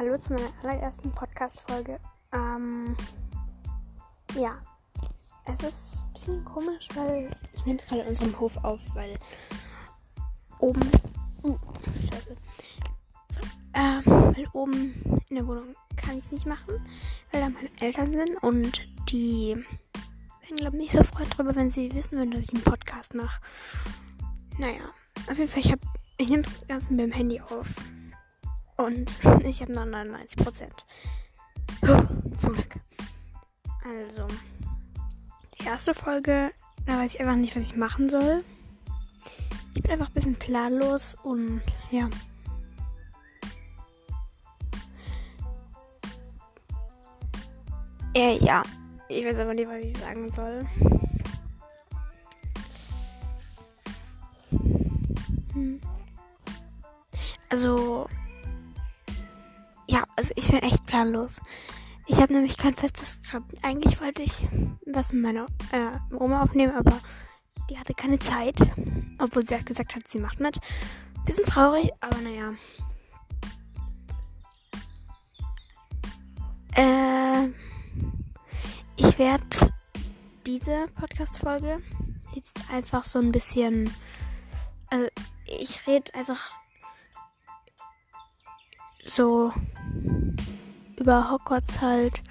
Hallo zu meiner allerersten Podcast-Folge. Ähm, ja, es ist ein bisschen komisch, weil ich nehme es gerade in unserem Hof auf, weil oben, uh, scheiße, so, ähm, weil oben in der Wohnung kann ich es nicht machen, weil da meine Eltern sind und die werden, glaube ich, nicht so freut drüber, wenn sie wissen würden, dass ich einen Podcast mache. Naja, auf jeden Fall, ich ich nehme es ganz mit dem Handy auf. Und ich habe noch 99 Prozent. Zum Glück. Also, die erste Folge, da weiß ich einfach nicht, was ich machen soll. Ich bin einfach ein bisschen planlos und ja. Äh, ja, ich weiß aber nicht, was ich sagen soll. Hm. Also, also ich bin echt planlos. Ich habe nämlich kein festes Skript. Eigentlich wollte ich was mit meiner äh, Oma aufnehmen, aber die hatte keine Zeit. Obwohl sie halt gesagt hat, sie macht mit. Bisschen traurig, aber naja. Äh, ich werde diese Podcast-Folge jetzt einfach so ein bisschen. Also, ich rede einfach so über Hogwarts halt.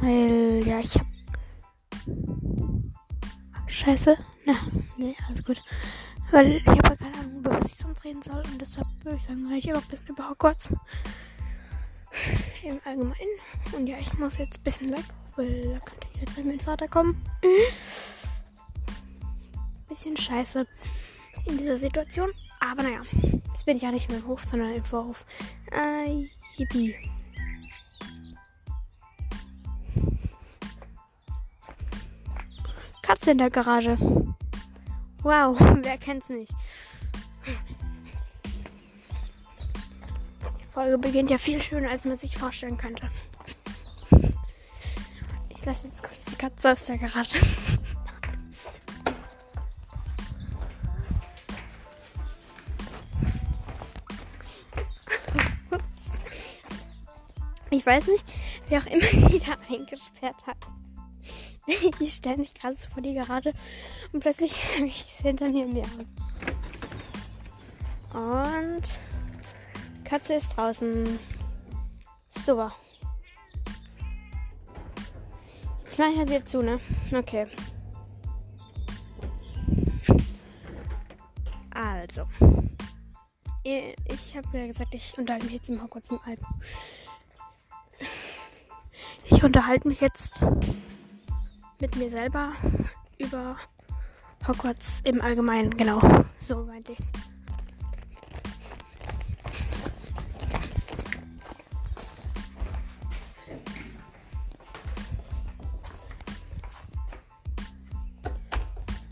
Weil, ja, ich hab. Scheiße. Na, nee, alles gut. Weil ich habe keine Ahnung, über was ich sonst reden soll. Und deshalb würde ich sagen, rede ich einfach ein bisschen über Hogwarts. Im Allgemeinen. Und ja, ich muss jetzt ein bisschen weg, weil da könnte jetzt mein Vater kommen. Bisschen scheiße in dieser Situation. Aber naja, jetzt bin ich ja nicht mehr im Hof, sondern im Vorhof. Äh, yippie. Katze in der Garage. Wow, wer kennt's nicht? Die Folge beginnt ja viel schöner, als man sich vorstellen könnte. Ich lasse jetzt kurz die Katze aus der Garage. Ich weiß nicht, wer auch immer wieder eingesperrt hat. Ich stelle mich gerade so vor die Garage und plötzlich habe ich es hinter mir im Und Katze ist draußen. So. Jetzt mache ich halt wieder zu, ne? Okay. Also. Ich habe ja gesagt, ich unterhalte mich jetzt im Hogwarts im Alpen. Ich unterhalte mich jetzt mit mir selber über Hogwarts im Allgemeinen. Genau, so meinte ich's.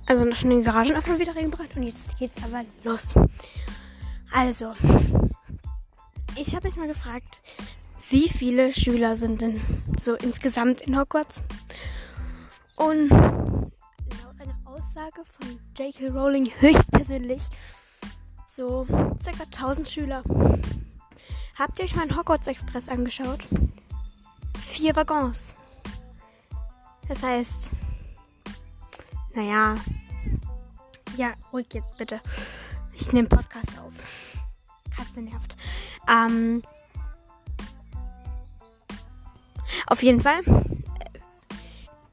Also noch schon den Garagenöffner wieder reingebracht und jetzt geht's aber los. Also, ich habe mich mal gefragt, wie viele Schüler sind denn so insgesamt in Hogwarts? Und laut einer Aussage von J.K. Rowling höchstpersönlich so ca. 1000 Schüler. Habt ihr euch mal einen Hogwarts Express angeschaut? Vier Waggons. Das heißt, naja, ja, ruhig jetzt bitte. Ich nehme Podcast auf. Katze nervt. Ähm, auf jeden Fall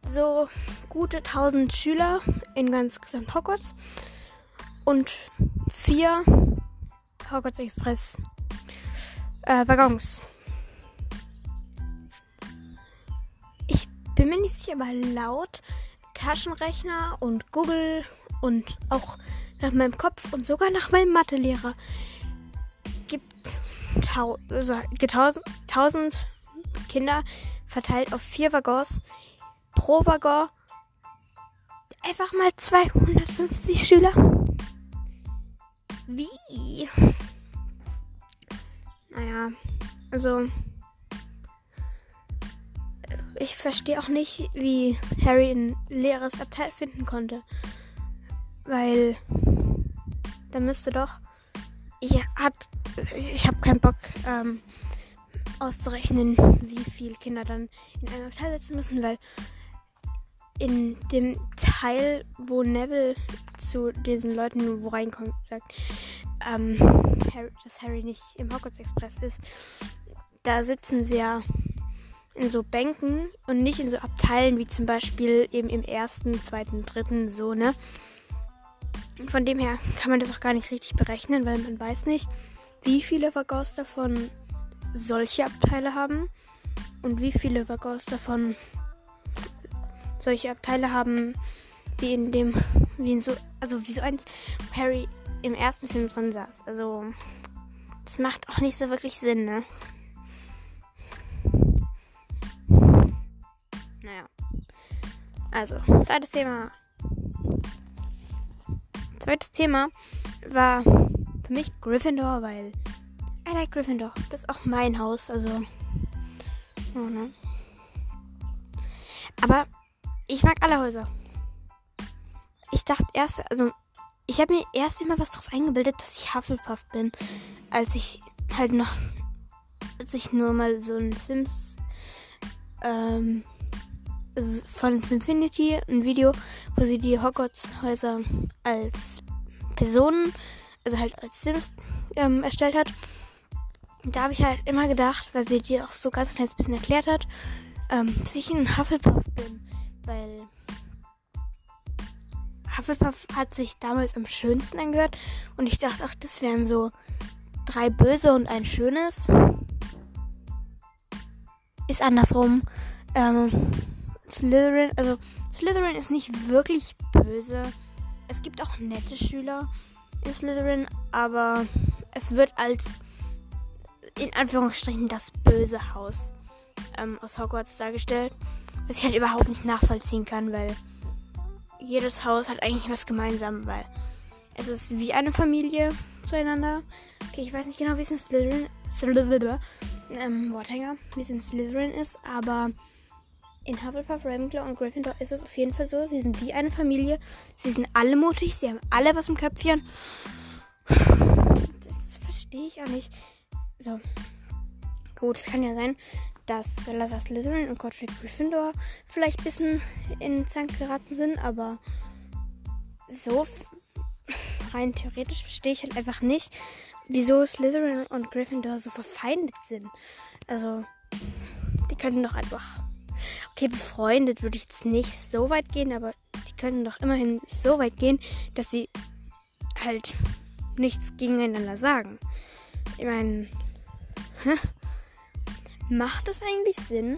so gute 1000 Schüler in ganz gesamt Hogwarts und vier Hogwarts Express äh, Waggons. Ich bin mir nicht sicher, aber laut Taschenrechner und Google und auch nach meinem Kopf und sogar nach meinem Mathelehrer gibt tau also, tausend Kinder verteilt auf vier Waggons pro Waggon einfach mal 250 Schüler. Wie? Naja, also ich verstehe auch nicht, wie Harry ein leeres Abteil finden konnte. Weil da müsste doch. Ich hab, ich, habe keinen Bock, ähm, auszurechnen, wie viele Kinder dann in einem Abteil sitzen müssen, weil in dem Teil, wo Neville zu diesen Leuten wo reinkommt, sagt, ähm, Harry, dass Harry nicht im Hogwarts Express ist, da sitzen sie ja in so Bänken und nicht in so Abteilen wie zum Beispiel eben im ersten, zweiten, dritten, so, ne? Und von dem her kann man das auch gar nicht richtig berechnen, weil man weiß nicht, wie viele Waggons davon solche Abteile haben und wie viele Waggons davon solche Abteile haben, wie in dem, wie in so, also wie so eins, Harry im ersten Film drin saß. Also, das macht auch nicht so wirklich Sinn, ne? Naja. Also, zweites Thema. Zweites Thema war für mich Gryffindor, weil I like Gryffindor. Das ist auch mein Haus, also. Oh, ne? Aber ich mag alle Häuser. Ich dachte erst, also ich habe mir erst immer was drauf eingebildet, dass ich Hufflepuff bin, als ich halt noch, als ich nur mal so ein Sims ähm, von Simfinity ein Video, wo sie die Hogwarts-Häuser als Personen, also halt als Sims ähm, erstellt hat. Da habe ich halt immer gedacht, weil sie dir auch so ganz kleines bisschen erklärt hat, ähm, dass ich ein Hufflepuff bin weil Hufflepuff hat sich damals am schönsten angehört und ich dachte, ach, das wären so drei böse und ein schönes. Ist andersrum. Ähm, Slytherin, also Slytherin ist nicht wirklich böse. Es gibt auch nette Schüler in Slytherin, aber es wird als in Anführungsstrichen das böse Haus ähm, aus Hogwarts dargestellt. Was ich halt überhaupt nicht nachvollziehen kann, weil jedes Haus hat eigentlich was gemeinsam, weil es ist wie eine Familie zueinander. Okay, ich weiß nicht genau, wie es in Slytherin, Slytherin ähm, Worthänger, wie es in Slytherin ist, aber in Hufflepuff, Ravenclaw und Gryffindor ist es auf jeden Fall so. Sie sind wie eine Familie. Sie sind alle mutig. Sie haben alle was im Köpfchen. Das verstehe ich auch nicht. So. Gut, es kann ja sein, dass Salazar Slytherin und Godric Gryffindor vielleicht ein bisschen in Zank geraten sind, aber so rein theoretisch verstehe ich halt einfach nicht, wieso Slytherin und Gryffindor so verfeindet sind. Also, die können doch einfach. Okay, befreundet würde ich jetzt nicht so weit gehen, aber die können doch immerhin so weit gehen, dass sie halt nichts gegeneinander sagen. Ich meine, macht es eigentlich Sinn,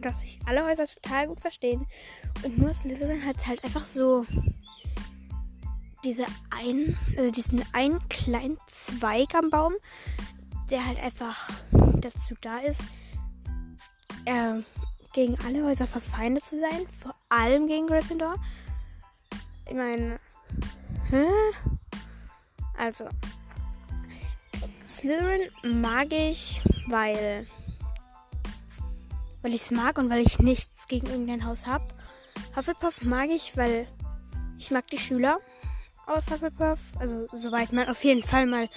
dass sich alle Häuser total gut verstehen und nur Slytherin hat halt einfach so diese einen, also diesen einen kleinen Zweig am Baum, der halt einfach dazu da ist, äh, gegen alle Häuser verfeindet zu sein, vor allem gegen Gryffindor. Ich meine, hä? Also, Slytherin mag ich weil weil ich es mag und weil ich nichts gegen irgendein Haus habe. Hufflepuff mag ich, weil ich mag die Schüler aus Hufflepuff. Also soweit man auf jeden Fall mal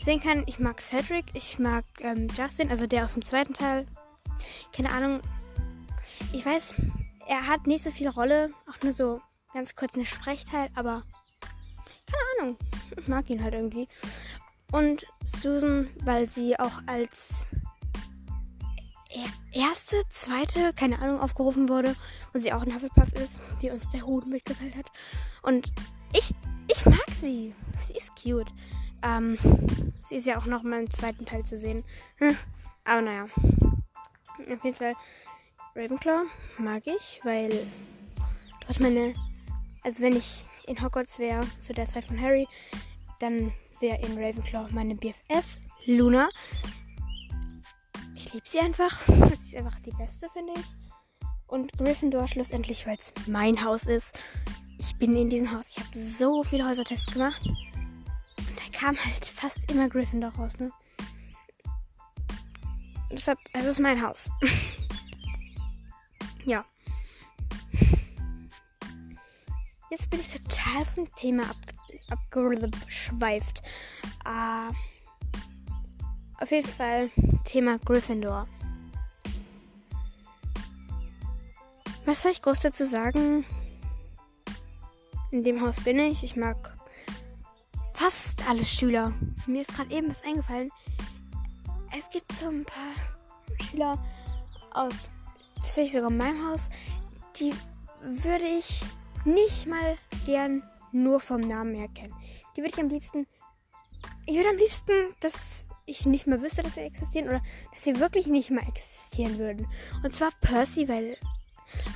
sehen kann. Ich mag Cedric, ich mag ähm, Justin, also der aus dem zweiten Teil. Keine Ahnung. Ich weiß, er hat nicht so viel Rolle, auch nur so ganz kurz eine Sprechteil, aber keine Ahnung. Ich mag ihn halt irgendwie. Und Susan, weil sie auch als erste, zweite, keine Ahnung, aufgerufen wurde und sie auch ein Hufflepuff ist, wie uns der Hut mitgeteilt hat. Und ich, ich mag sie. Sie ist cute. Ähm, sie ist ja auch noch mal im zweiten Teil zu sehen. Hm, aber naja. Auf jeden Fall Ravenclaw mag ich, weil dort meine, also wenn ich in Hogwarts wäre, zu der Zeit von Harry, dann wäre in Ravenclaw meine BFF Luna liebe sie einfach. Sie ist einfach die beste, finde ich. Und Gryffindor schlussendlich, weil es mein Haus ist. Ich bin in diesem Haus. Ich habe so viele Häusertests gemacht. Und da kam halt fast immer Gryffindor raus, ne? Deshalb, es ist mein Haus. ja. Jetzt bin ich total vom Thema ab, abgeschweift. Äh, Auf jeden Fall Thema Gryffindor. Was soll ich groß dazu sagen? In dem Haus bin ich. Ich mag fast alle Schüler. Mir ist gerade eben was eingefallen. Es gibt so ein paar Schüler aus tatsächlich sogar meinem Haus, die würde ich nicht mal gern nur vom Namen her kennen. Die würde ich am liebsten. Ich würde am liebsten, dass ich nicht mehr wüsste, dass sie existieren oder dass sie wirklich nicht mehr existieren würden. Und zwar Percy, weil.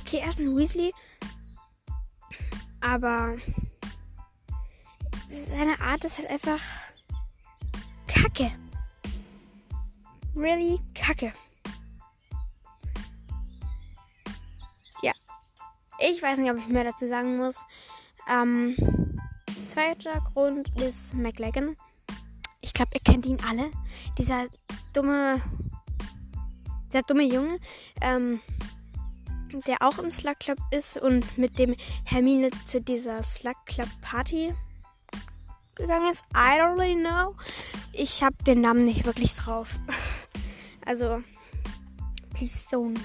Okay, er ist ein Weasley. Aber. Seine Art ist halt einfach. Kacke. Really kacke. Ich weiß nicht, ob ich mehr dazu sagen muss. Ähm, zweiter Grund ist McLagan. Ich glaube, ihr kennt ihn alle. Dieser dumme, dieser dumme Junge, ähm, der auch im Slug Club ist und mit dem Hermine zu dieser Slug Club Party gegangen ist. I don't really know. Ich habe den Namen nicht wirklich drauf. Also, please don't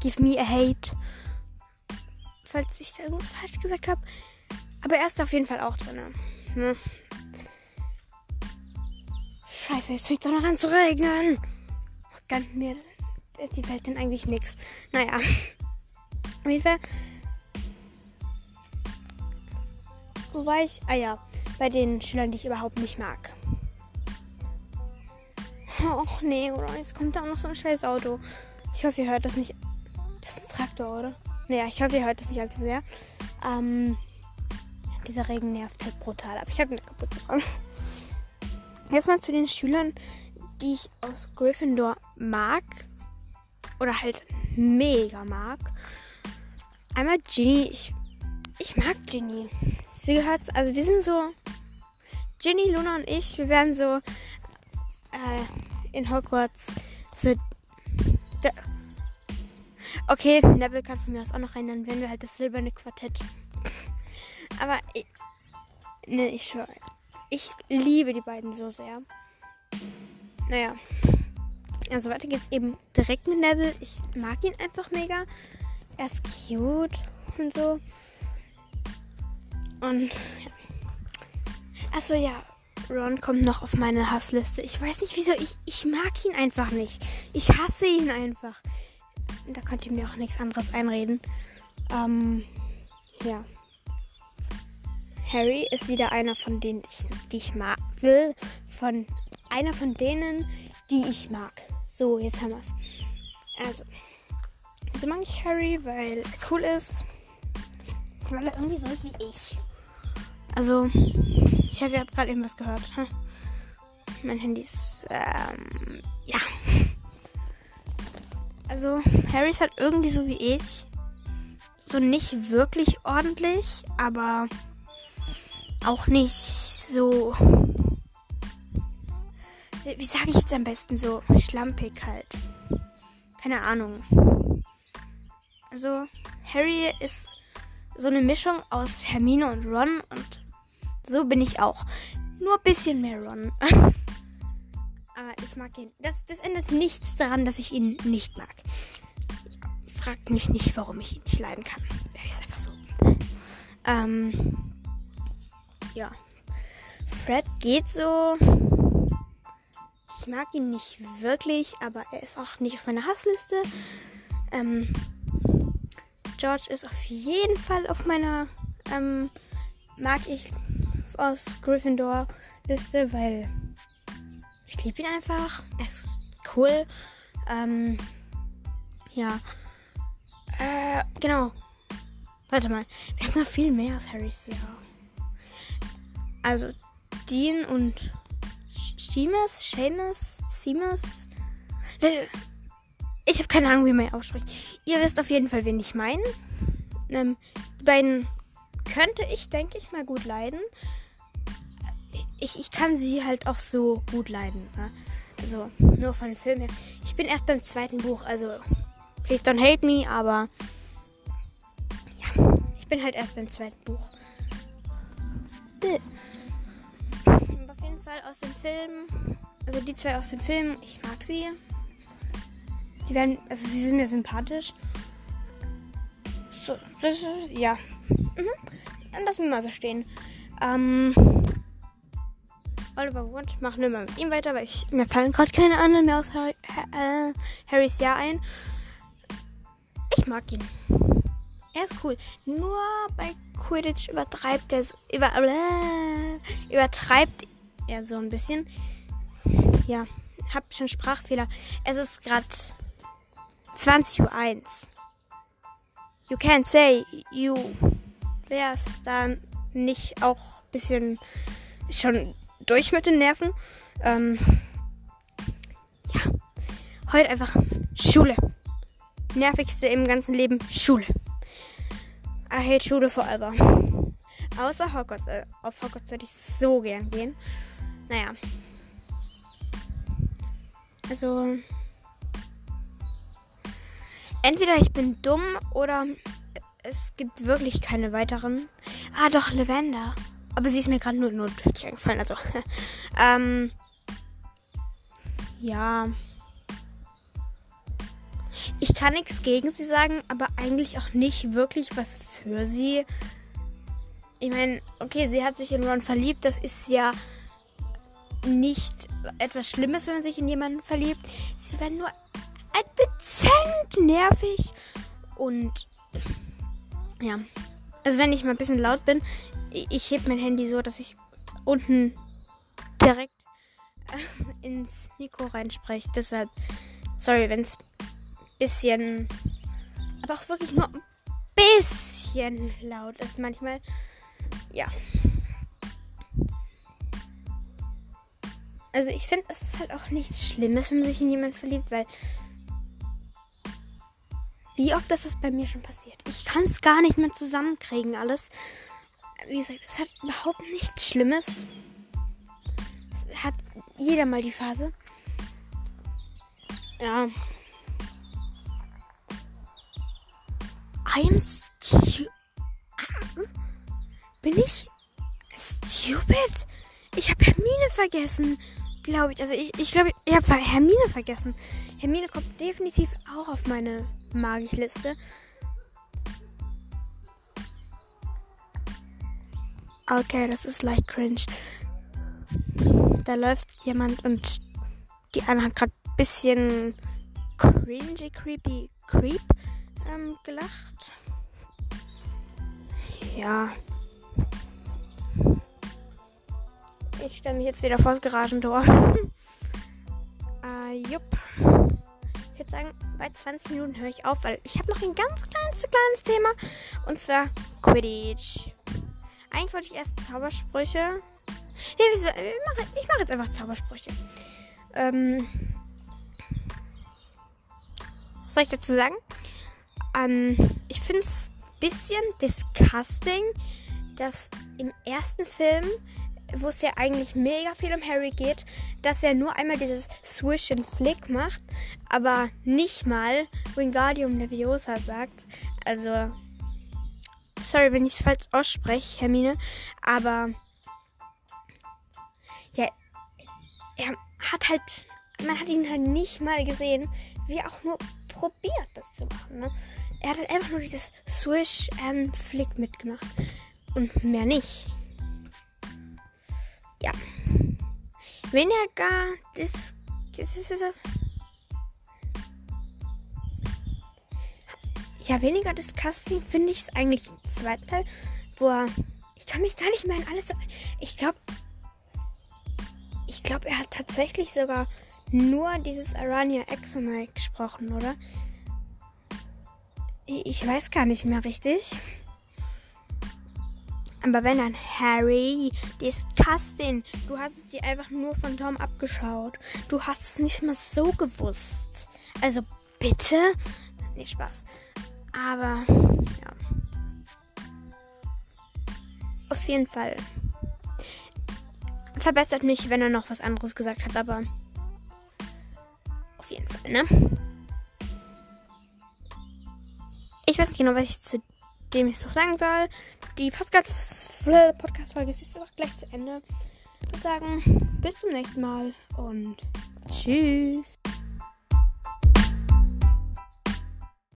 give me a hate falls ich da irgendwas falsch gesagt habe. Aber er ist auf jeden Fall auch drin. Hm. Scheiße, jetzt fängt es auch noch an zu regnen. Gönnt mir die Welt denn eigentlich nichts. Naja. Auf jeden Fall. Wo war ich? Ah ja, bei den Schülern, die ich überhaupt nicht mag. Och nee, oder? Jetzt kommt da auch noch so ein scheiß Auto. Ich hoffe, ihr hört das nicht. Das ist ein Traktor, oder? Naja, ich hoffe, ihr hört es nicht allzu sehr. Ähm, dieser Regen nervt halt brutal, aber ich habe eine Kapuze dran. Erstmal zu den Schülern, die ich aus Gryffindor mag. Oder halt mega mag. Einmal Ginny. Ich, ich mag Ginny. Sie gehört, also wir sind so. Ginny, Luna und ich, wir werden so äh, in Hogwarts so Okay, Neville kann von mir aus auch noch rein, dann wären wir halt das silberne Quartett. Aber ich, ne, ich schwöre. Ich liebe die beiden so sehr. Naja. Also weiter geht's eben direkt mit Neville. Ich mag ihn einfach mega. Er ist cute und so. Und ja. Achso, ja. Ron kommt noch auf meine Hassliste. Ich weiß nicht wieso. Ich, ich mag ihn einfach nicht. Ich hasse ihn einfach. Da könnt ihr mir auch nichts anderes einreden. Ähm, ja. Harry ist wieder einer von denen, ich, die ich mag, will. Von einer von denen, die ich mag. So, jetzt haben wir es. Also, wieso mag ich Harry? Weil er cool ist. Weil er irgendwie so ist wie ich. Also, ich habe ja gerade irgendwas gehört. Hm? Mein Handy ist, ähm, ja. Also, Harry ist halt irgendwie so wie ich. So nicht wirklich ordentlich, aber auch nicht so. Wie sage ich jetzt am besten so? Schlampig halt. Keine Ahnung. Also, Harry ist so eine Mischung aus Hermine und Ron und so bin ich auch. Nur ein bisschen mehr Ron. Aber ich mag ihn. Das, das ändert nichts daran, dass ich ihn nicht mag. Fragt mich nicht, warum ich ihn nicht leiden kann. Der ist einfach so. Ähm. Ja. Fred geht so. Ich mag ihn nicht wirklich, aber er ist auch nicht auf meiner Hassliste. Ähm, George ist auf jeden Fall auf meiner ähm, mag ich aus Gryffindor Liste, weil ich liebe ihn einfach. Er ist cool. Ähm, ja. Äh, genau. Warte mal. Wir haben noch viel mehr aus Harrys Jahr. Also, Dean und Seamus, Seamus, Seamus. Äh, ich habe keine Ahnung, wie man ihn ausspricht. Ihr wisst auf jeden Fall, wen ich meine. Ähm, die beiden könnte ich, denke ich, mal gut leiden ich, ich kann sie halt auch so gut leiden. Ne? Also nur von den Filmen her. Ich bin erst beim zweiten Buch, also please don't hate me, aber ja, ich bin halt erst beim zweiten Buch. Jeden Fall aus dem Film also die zwei aus dem Film, ich mag sie. Die werden, also sie sind mir sympathisch. So, das, ja. Mhm. Dann lassen wir mal so stehen. Ähm, Oliver Wood, machen wir mal mit ihm weiter, weil ich, mir fallen gerade keine anderen mehr aus Harry, äh, Harrys Jahr ein. Ich mag ihn. Er ist cool. Nur bei Quidditch übertreibt er so, über, äh, übertreibt er so ein bisschen. Ja, hab schon Sprachfehler. Es ist gerade 20.01 Uhr. You can't say you. Wär's dann nicht auch ein bisschen schon durch mit den Nerven? Ähm, ja, heute einfach Schule. Nervigste im ganzen Leben Schule. I hate Schule forever. Außer Hogwarts. Äh, auf Hogwarts würde ich so gern gehen. Naja. Also. Entweder ich bin dumm oder es gibt wirklich keine weiteren. Ah, doch, Lavender. Aber sie ist mir gerade nur notdürftig eingefallen. Also. ähm. Ja. Ich kann nichts gegen sie sagen, aber eigentlich auch nicht wirklich was für sie. Ich meine, okay, sie hat sich in Ron verliebt. Das ist ja nicht etwas Schlimmes, wenn man sich in jemanden verliebt. Sie werden nur dezent nervig. Und ja. Also wenn ich mal ein bisschen laut bin, ich heb mein Handy so, dass ich unten direkt äh, ins Mikro reinspreche. Deshalb, sorry, wenn es bisschen, aber auch wirklich nur ein bisschen laut ist manchmal. Ja. Also ich finde, es ist halt auch nichts Schlimmes, wenn man sich in jemanden verliebt, weil wie oft ist das bei mir schon passiert? Ich kann es gar nicht mehr zusammenkriegen, alles. Wie gesagt, es hat überhaupt nichts Schlimmes. Es hat jeder mal die Phase. Ja. I'm stu Bin ich stupid? Ich habe Hermine vergessen, glaube ich. Also ich, ich glaube, ich habe Hermine vergessen. Hermine kommt definitiv auch auf meine Magisch-Liste. Okay, das ist leicht cringe. Da läuft jemand und die eine hat gerade ein bisschen cringy, creepy, creep ähm, gelacht. Ja. Ich stelle mich jetzt wieder vors Garagentor. äh, jupp. Ich würde sagen, bei 20 Minuten höre ich auf, weil ich habe noch ein ganz kleines, kleines Thema. Und zwar Quidditch. Eigentlich wollte ich erst Zaubersprüche. Nee, ich mache mach jetzt einfach Zaubersprüche. Ähm, was soll ich dazu sagen? Ähm, ich finde es ein bisschen disgusting, dass im ersten Film, es ja eigentlich mega viel um Harry geht, dass er nur einmal dieses Swish and Flick macht, aber nicht mal Wingardium Leviosa sagt. Also, sorry, wenn ich es falsch ausspreche, Hermine, aber ja, er hat halt, man hat ihn halt nicht mal gesehen, wie er auch nur probiert, das zu machen. Ne? Er hat halt einfach nur dieses Swish and Flick mitgemacht. Und mehr nicht. Weniger das. Das ist so. Ja, weniger das Casting finde ich es eigentlich im zweiten Teil, wo er. Ich kann mich gar nicht mehr an alles. Ich glaube. Ich glaube, er hat tatsächlich sogar nur dieses Arania Exomai gesprochen, oder? Ich weiß gar nicht mehr richtig. Aber wenn dann Harry, Disgusting, du hast es dir einfach nur von Tom abgeschaut. Du hast es nicht mal so gewusst. Also bitte? Nee, Spaß. Aber, ja. Auf jeden Fall. Verbessert mich, wenn er noch was anderes gesagt hat, aber auf jeden Fall, ne? Ich weiß nicht genau, was ich zu dem ich noch sagen soll. Die Podcast-Folge ist jetzt auch gleich zu Ende. Ich würde sagen, bis zum nächsten Mal und tschüss.